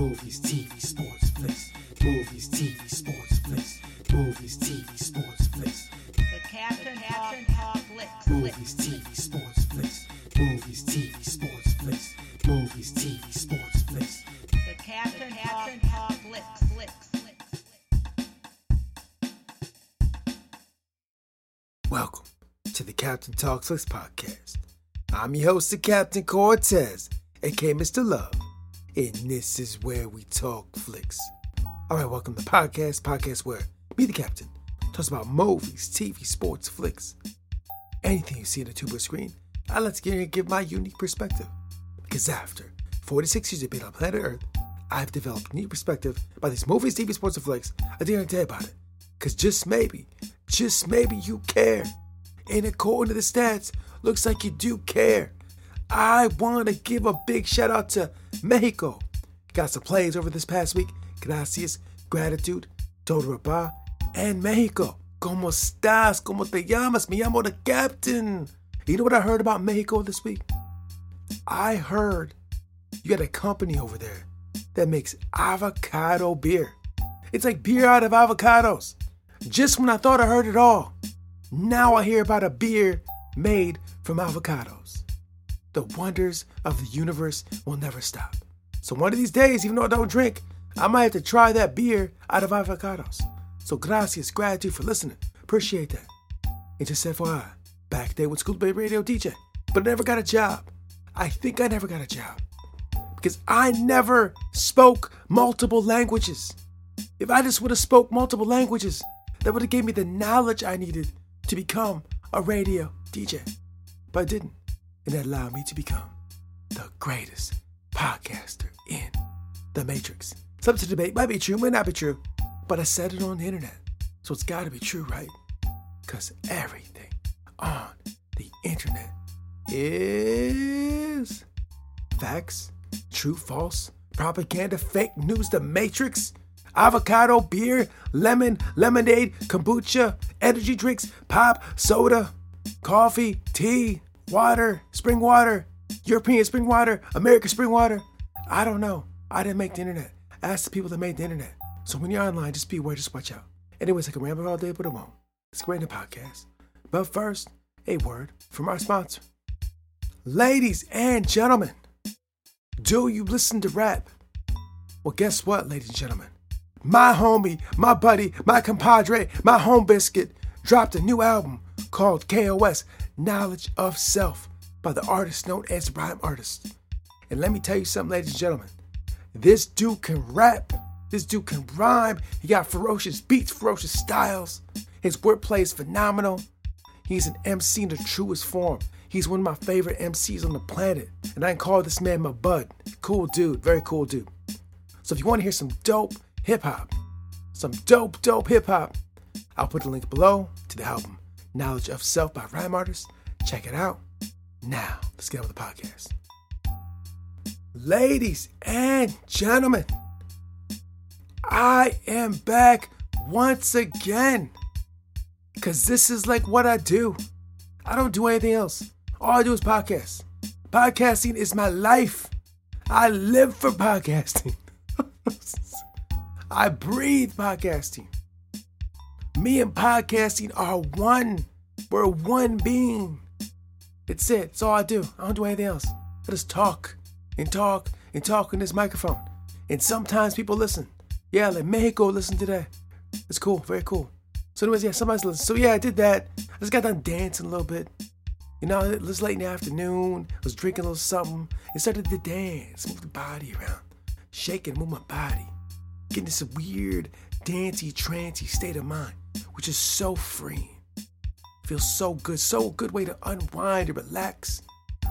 Movies, TV, sports, flicks. Movies, TV, sports, flicks. Movies, TV, sports, flicks. The Captain Captain Talk Flicks. Movies, TV, sports, flicks. Movies, TV, sports, flicks. Movies, TV, sports, flicks. The Captain Captain Talk Flicks. Flicks. Welcome to the Captain Talks Flicks podcast. I'm your host, the Captain Cortez, aka Mr. Love, and this is where we talk flicks. All right, welcome to podcast, podcast where me, the Captain, talks about movies, TV, sports, flicks, anything you see on the tuber screen. I like to give my unique perspective. Because after 46 years of being on planet Earth, I've developed a unique perspective about these movies, TV, sports, and flicks. I dare tell you about it. Because just maybe, just maybe you care. And according to the stats, looks like you do care. I want to give a big shout out to Mexico. Got some plays over this past week. Gracias, gratitude, todo rapa, and Mexico. ¿Cómo estás? ¿Cómo te llamas? Me llamo the captain. You know what I heard about Mexico this week? I heard you got a company over there that makes avocado beer. It's like beer out of avocados. Just when I thought I heard it all, now I hear about a beer made from avocados. The wonders of the universe will never stop. So one of these days, even though I don't drink, I might have to try that beer out of avocados. So gracias, gratitude for listening. Appreciate that. And just FYI, back there with School Bay Radio DJ, but I never got a job. I think I never got a job because I never spoke multiple languages. If I just would have spoke multiple languages, that would have gave me the knowledge I needed to become a radio DJ. But I didn't. And that allowed me to become the greatest podcaster in the Matrix. Something to debate might be true, might not be true, but I said it on the internet. So it's gotta be true, right? Because everything on the internet is facts, true, false, propaganda, fake news, the Matrix, avocado, beer, lemon, lemonade, kombucha, energy drinks, pop, soda, coffee, tea, water, spring water, European spring water, American spring water. I don't know. I didn't make the internet. Ask the people that made the internet. So when you're online, just be aware, just watch out. Anyways, I can ramble all day, but I won't. It's great in the podcast. But first, a word from our sponsor. Ladies and gentlemen, do you listen to rap? Well, guess what, ladies and gentlemen? My homie, my buddy, my compadre, my home biscuit dropped a new album called KOS Knowledge of Self by the artist known as Rhyme Artist. And let me tell you something, ladies and gentlemen. This dude can rap. This dude can rhyme. He got ferocious beats, ferocious styles. His wordplay is phenomenal. He's an MC in the truest form. He's one of my favorite MCs on the planet. And I can call this man my bud. Cool dude, very cool dude. So if you want to hear some dope hip hop, some dope, dope hip hop, I'll put the link below to the album Knowledge of Self by Rhyme Artist. Check it out. Now, let's get on with the podcast. Ladies and gentlemen, I am back once again. Because this is like what I do. I don't do anything else. All I do is podcast. Podcasting is my life. I live for podcasting. I breathe podcasting. Me and podcasting are one. We're one being. It's it. It's all I do. I don't do anything else. I just talk and talk and talk in this microphone. And sometimes people listen. Yeah, like Mexico listen to that. It's cool. Very cool. So, anyways, yeah, somebody's listening. So, yeah, I did that. I just got done dancing a little bit. You know, it was late in the afternoon. I was drinking a little something and started to dance, move the body around, shaking, move my body, getting this weird, dancey, trancy state of mind, which is so free. Feels so good, so good way to unwind and relax,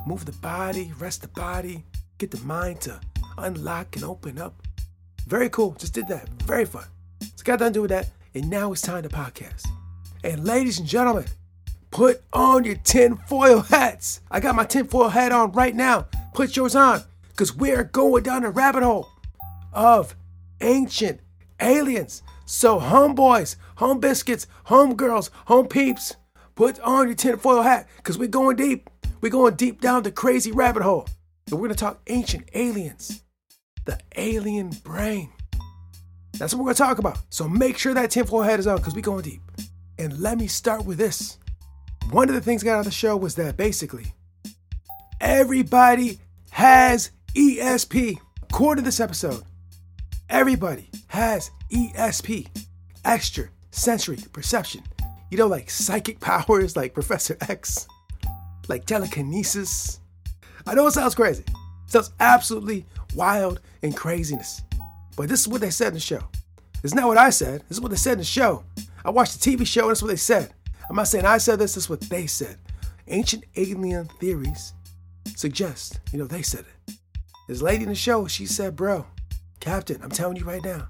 move the body, rest the body, get the mind to unlock and open up. Very cool. Just did that. Very fun. So got done doing that, and now it's time to podcast. And ladies and gentlemen, put on your tinfoil hats. I got my tinfoil hat on right now. Put yours on, because we're going down a rabbit hole of ancient aliens. So, homeboys, home biscuits, home girls, home peeps, put on your tinfoil hat, because we're going deep. We're going deep down the crazy rabbit hole. And we're going to talk ancient aliens the alien brain. That's what we're gonna talk about. So make sure that tinfoil head is on because we're going deep. And let me start with this. One of the things I got of the show was that basically everybody has ESP. According to this episode, everybody has ESP, extra sensory perception. You know, like psychic powers, like Professor X, like telekinesis. I know it sounds crazy. It sounds absolutely wild and craziness. But this is what they said in the show. It's not what I said. This is what they said in the show. I watched the TV show and that's what they said. I'm not saying I said this, this is what they said. Ancient alien theories suggest, you know, they said it. This lady in the show, she said, bro, Captain, I'm telling you right now,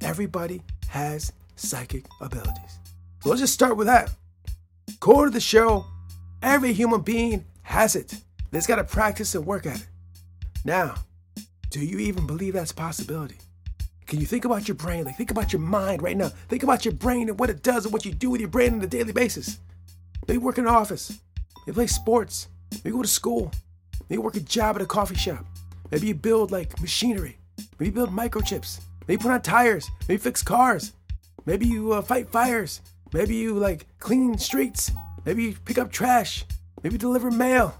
everybody has psychic abilities. So let's just start with that. Core to the show, every human being has it. They just got to practice and work at it. Now, do you even believe that's a possibility? Can you think about your brain? Like, think about your mind right now. Think about your brain and what it does and what you do with your brain on a daily basis. Maybe work in an office. Maybe play sports. Maybe go to school. Maybe work a job at a coffee shop. Maybe you build like machinery. Maybe build microchips. Maybe put on tires. Maybe fix cars. Maybe you uh, fight fires. Maybe you like clean streets. Maybe you pick up trash. Maybe you deliver mail.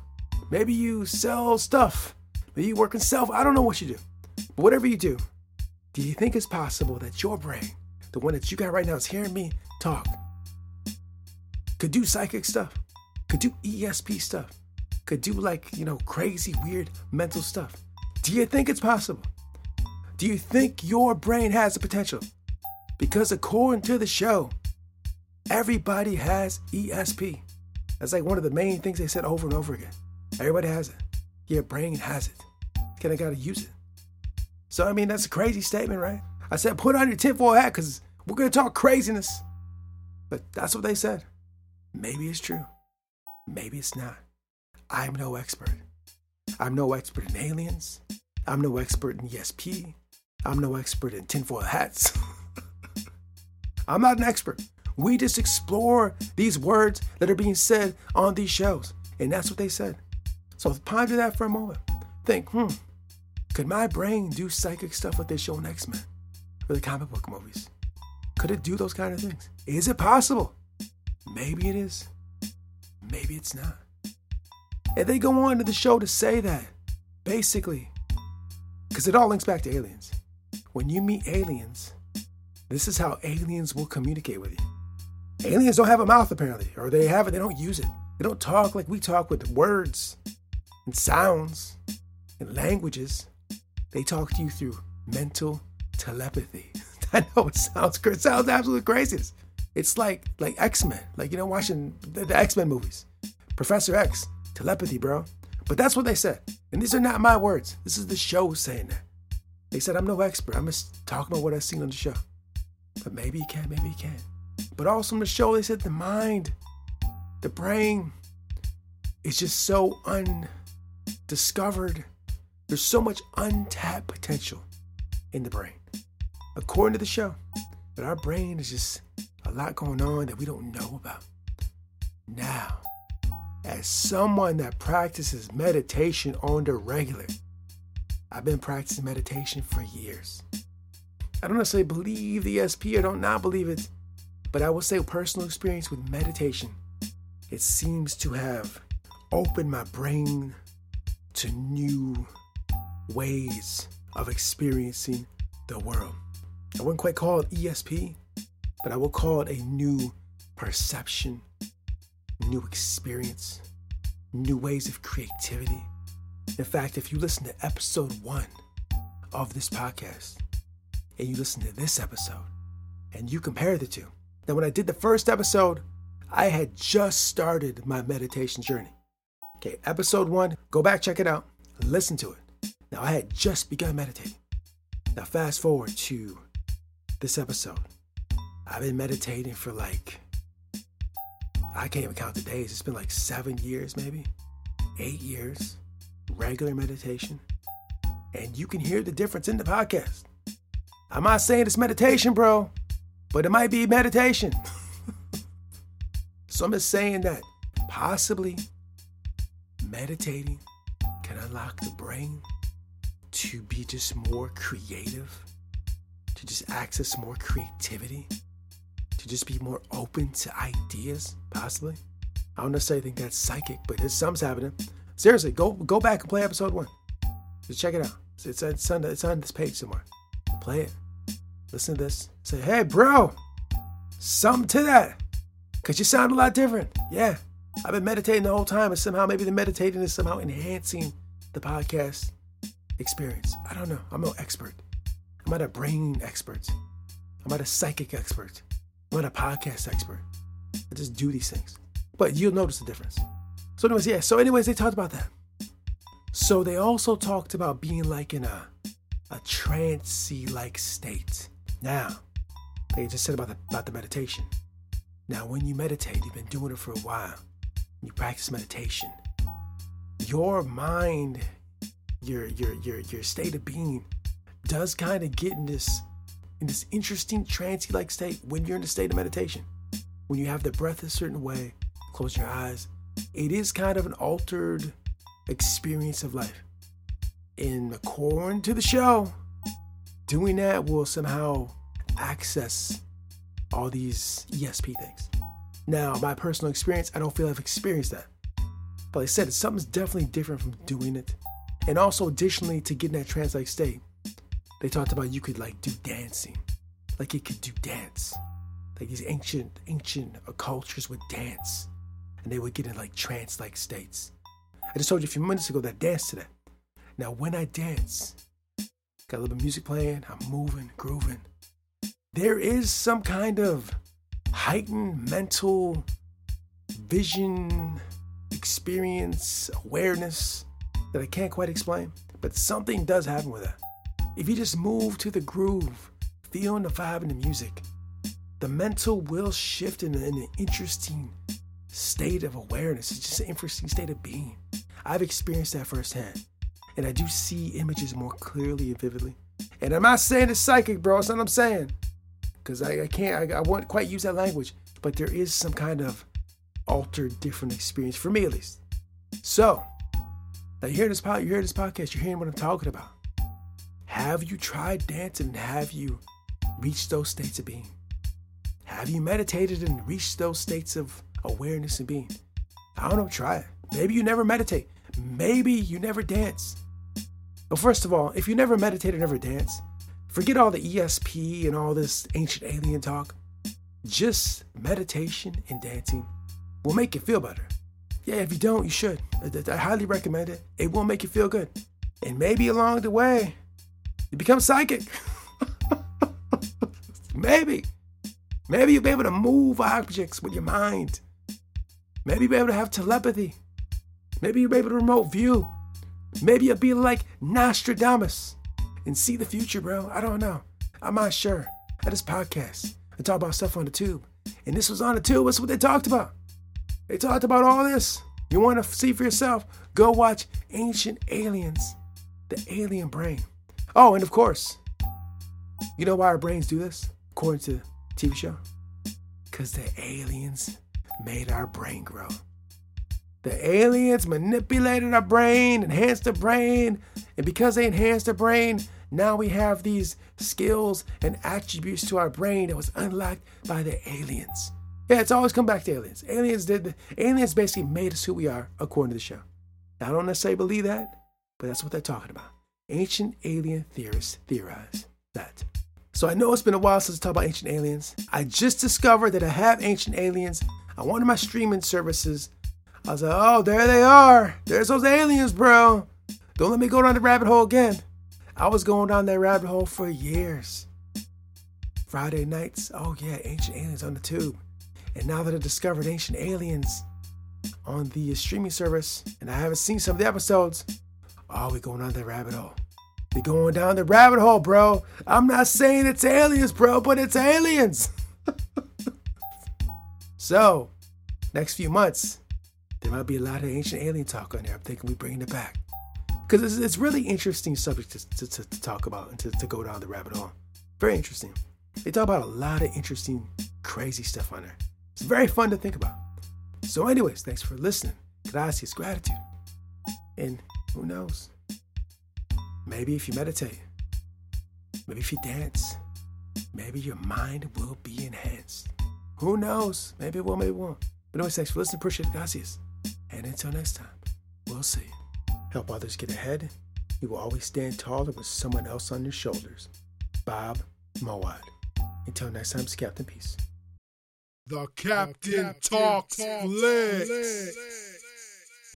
Maybe you sell stuff. Maybe you work in self. I don't know what you do. But whatever you do, do you think it's possible that your brain, the one that you got right now, is hearing me talk, could do psychic stuff, could do ESP stuff, could do like, you know, crazy, weird mental stuff? Do you think it's possible? Do you think your brain has the potential? Because according to the show, everybody has ESP. That's like one of the main things they said over and over again. Everybody has it. Your brain has it. Kind of got to use it. So, I mean, that's a crazy statement, right? I said, put on your tinfoil hat because we're to talk craziness. But that's what they said. Maybe it's true. Maybe it's not. I'm no expert. I'm no expert in aliens. I'm no expert in ESP. I'm no expert in tinfoil hats. I'm not an expert. We just explore these words that are being said on these shows. And that's what they said. So ponder that for a moment. Think, hmm, could my brain do psychic stuff like they show in X Men or the comic book movies? Could it do those kind of things? Is it possible? Maybe it is. Maybe it's not. And they go on to the show to say that basically, because it all links back to aliens. When you meet aliens, this is how aliens will communicate with you. Aliens don't have a mouth apparently, or they have it, they don't use it. They don't talk like we talk with words and sounds and languages. They talk to you through mental telepathy. I know it sounds it sounds absolutely crazy. It's like like X Men, like you know, watching the, the X Men movies. Professor X, telepathy, bro. But that's what they said, and these are not my words. This is the show saying that. They said I'm no expert. I'm just talking about what I've seen on the show. But maybe you can, maybe you can. But also on the show, they said the mind, the brain, is just so undiscovered. There's so much untapped potential in the brain, according to the show. But our brain is just a lot going on that we don't know about. Now, as someone that practices meditation on the regular, I've been practicing meditation for years. I don't necessarily believe the ESP, or don't not believe it, but I will say personal experience with meditation, it seems to have opened my brain to new ways of experiencing the world. I wouldn't quite call it ESP, but I will call it a new perception, new experience, new ways of creativity. In fact, if you listen to episode one of this podcast and you listen to this episode and you compare the two, now when I did the first episode, I had just started my meditation journey. Okay, episode one, go back, check it out, listen to it. Now I had just begun meditating. Now fast forward to this episode. I've been meditating for like, I can't even count the days. It's been like seven years, maybe eight years, regular meditation. And you can hear the difference in the podcast. I'm not saying it's meditation, bro, but it might be meditation. so I'm just saying that possibly meditating can unlock the brain to be just more creative, to just access more creativity, to just be more open to ideas, possibly. I don't necessarily think that's psychic, but there's something's happening. Seriously, go go back and play episode one. Just check it out. It's, it's, on, it's on this page somewhere. Play it. Listen to this. Say, hey, bro, something to that. Because you sound a lot different. Yeah. I've been meditating the whole time, and somehow maybe the meditating is somehow enhancing the podcast experience. I don't know. I'm no expert. I'm not a brain expert. I'm not a psychic expert. I'm not a podcast expert. I just do these things. But you'll notice the difference. So, anyways, yeah. So, anyways, they talked about that. So they also talked about being like in a a trancey like state. Now, they just said about the about the meditation. Now, when you meditate, you've been doing it for a while. You practice meditation. Your mind, your your your your state of being, does kind of get in this in this interesting trancey like state when you're in the state of meditation. When you have the breath a certain way, close your eyes. It is kind of an altered experience of life. In according to the show, doing that will somehow access all these ESP things. Now, my personal experience, I don't feel I've experienced that. But like I said, something's definitely different from doing it. And also, additionally, to get in that trance like state, they talked about you could like do dancing. Like it could do dance. Like these ancient, ancient cultures would dance. And they would get in like trance like states. I just told you a few minutes ago that I dance to that. Now, when I dance, got a little bit of music playing, I'm moving, grooving. There is some kind of heightened mental vision, experience, awareness that I can't quite explain, but something does happen with that. If you just move to the groove, feeling the vibe and the music, the mental will shift in an interesting state of awareness. It's just an interesting state of being. I've experienced that firsthand. And I do see images more clearly and vividly. And I'm not saying it's psychic, bro. That's what I'm saying. Because I, I can't, I, I won't quite use that language. But there is some kind of altered, different experience, for me at least. So, now you hear this, pod, you hear this podcast, you're hearing what I'm talking about. Have you tried dancing? Have you reached those states of being? Have you meditated and reached those states of awareness and being? I don't know, try it. Maybe you never meditate. Maybe you never dance. But first of all, if you never meditate or never dance, forget all the ESP and all this ancient alien talk. Just meditation and dancing will make you feel better. Yeah, if you don't, you should. I, I highly recommend it. It will make you feel good. And maybe along the way, you become psychic. maybe. Maybe you'll be able to move objects with your mind. Maybe you'll be able to have telepathy. Maybe you'll be able to remote view. Maybe you'll be like Nostradamus and see the future, bro. I don't know. I'm not sure. At this podcast, I talk about stuff on the tube. And this was on the tube. That's what they talked about. They talked about all this. You want to see for yourself? Go watch Ancient Aliens, the alien brain. Oh, and of course, you know why our brains do this, according to TV show? Because the aliens made our brain grow. The aliens manipulated our brain, enhanced the brain, and because they enhanced the brain, now we have these skills and attributes to our brain that was unlocked by the aliens. Yeah, it's always come back to aliens. Aliens did aliens basically made us who we are, according to the show. Now, I don't necessarily believe that, but that's what they're talking about. Ancient alien theorists theorize that. So I know it's been a while since I talked about ancient aliens. I just discovered that I have ancient aliens on wanted my streaming services I was like, oh, there they are. There's those aliens, bro. Don't let me go down the rabbit hole again. I was going down that rabbit hole for years. Friday nights, oh yeah, ancient aliens on the tube. And now that I discovered ancient aliens on the streaming service, and I haven't seen some of the episodes, oh, we going down that rabbit hole. We going down the rabbit hole, bro. I'm not saying it's aliens, bro, but it's aliens. so, next few months, there might be a lot of ancient alien talk on there. I'm thinking we bringing it back because it's, it's really interesting subject to, to, to talk about and to, to go down the rabbit hole. Very interesting. They talk about a lot of interesting, crazy stuff on there. It's very fun to think about. So, anyways, thanks for listening. Gracias, gratitude. And who knows? Maybe if you meditate, maybe if you dance, maybe your mind will be enhanced. Who knows? Maybe it will, maybe it won't. But anyway, thanks for listening. Appreciate it. Gracias. And until next time, we'll see. Help others get ahead. You will always stand taller with someone else on your shoulders. Bob Moawad. Until next time, Captain Peace. The Captain, Talks, Flicks.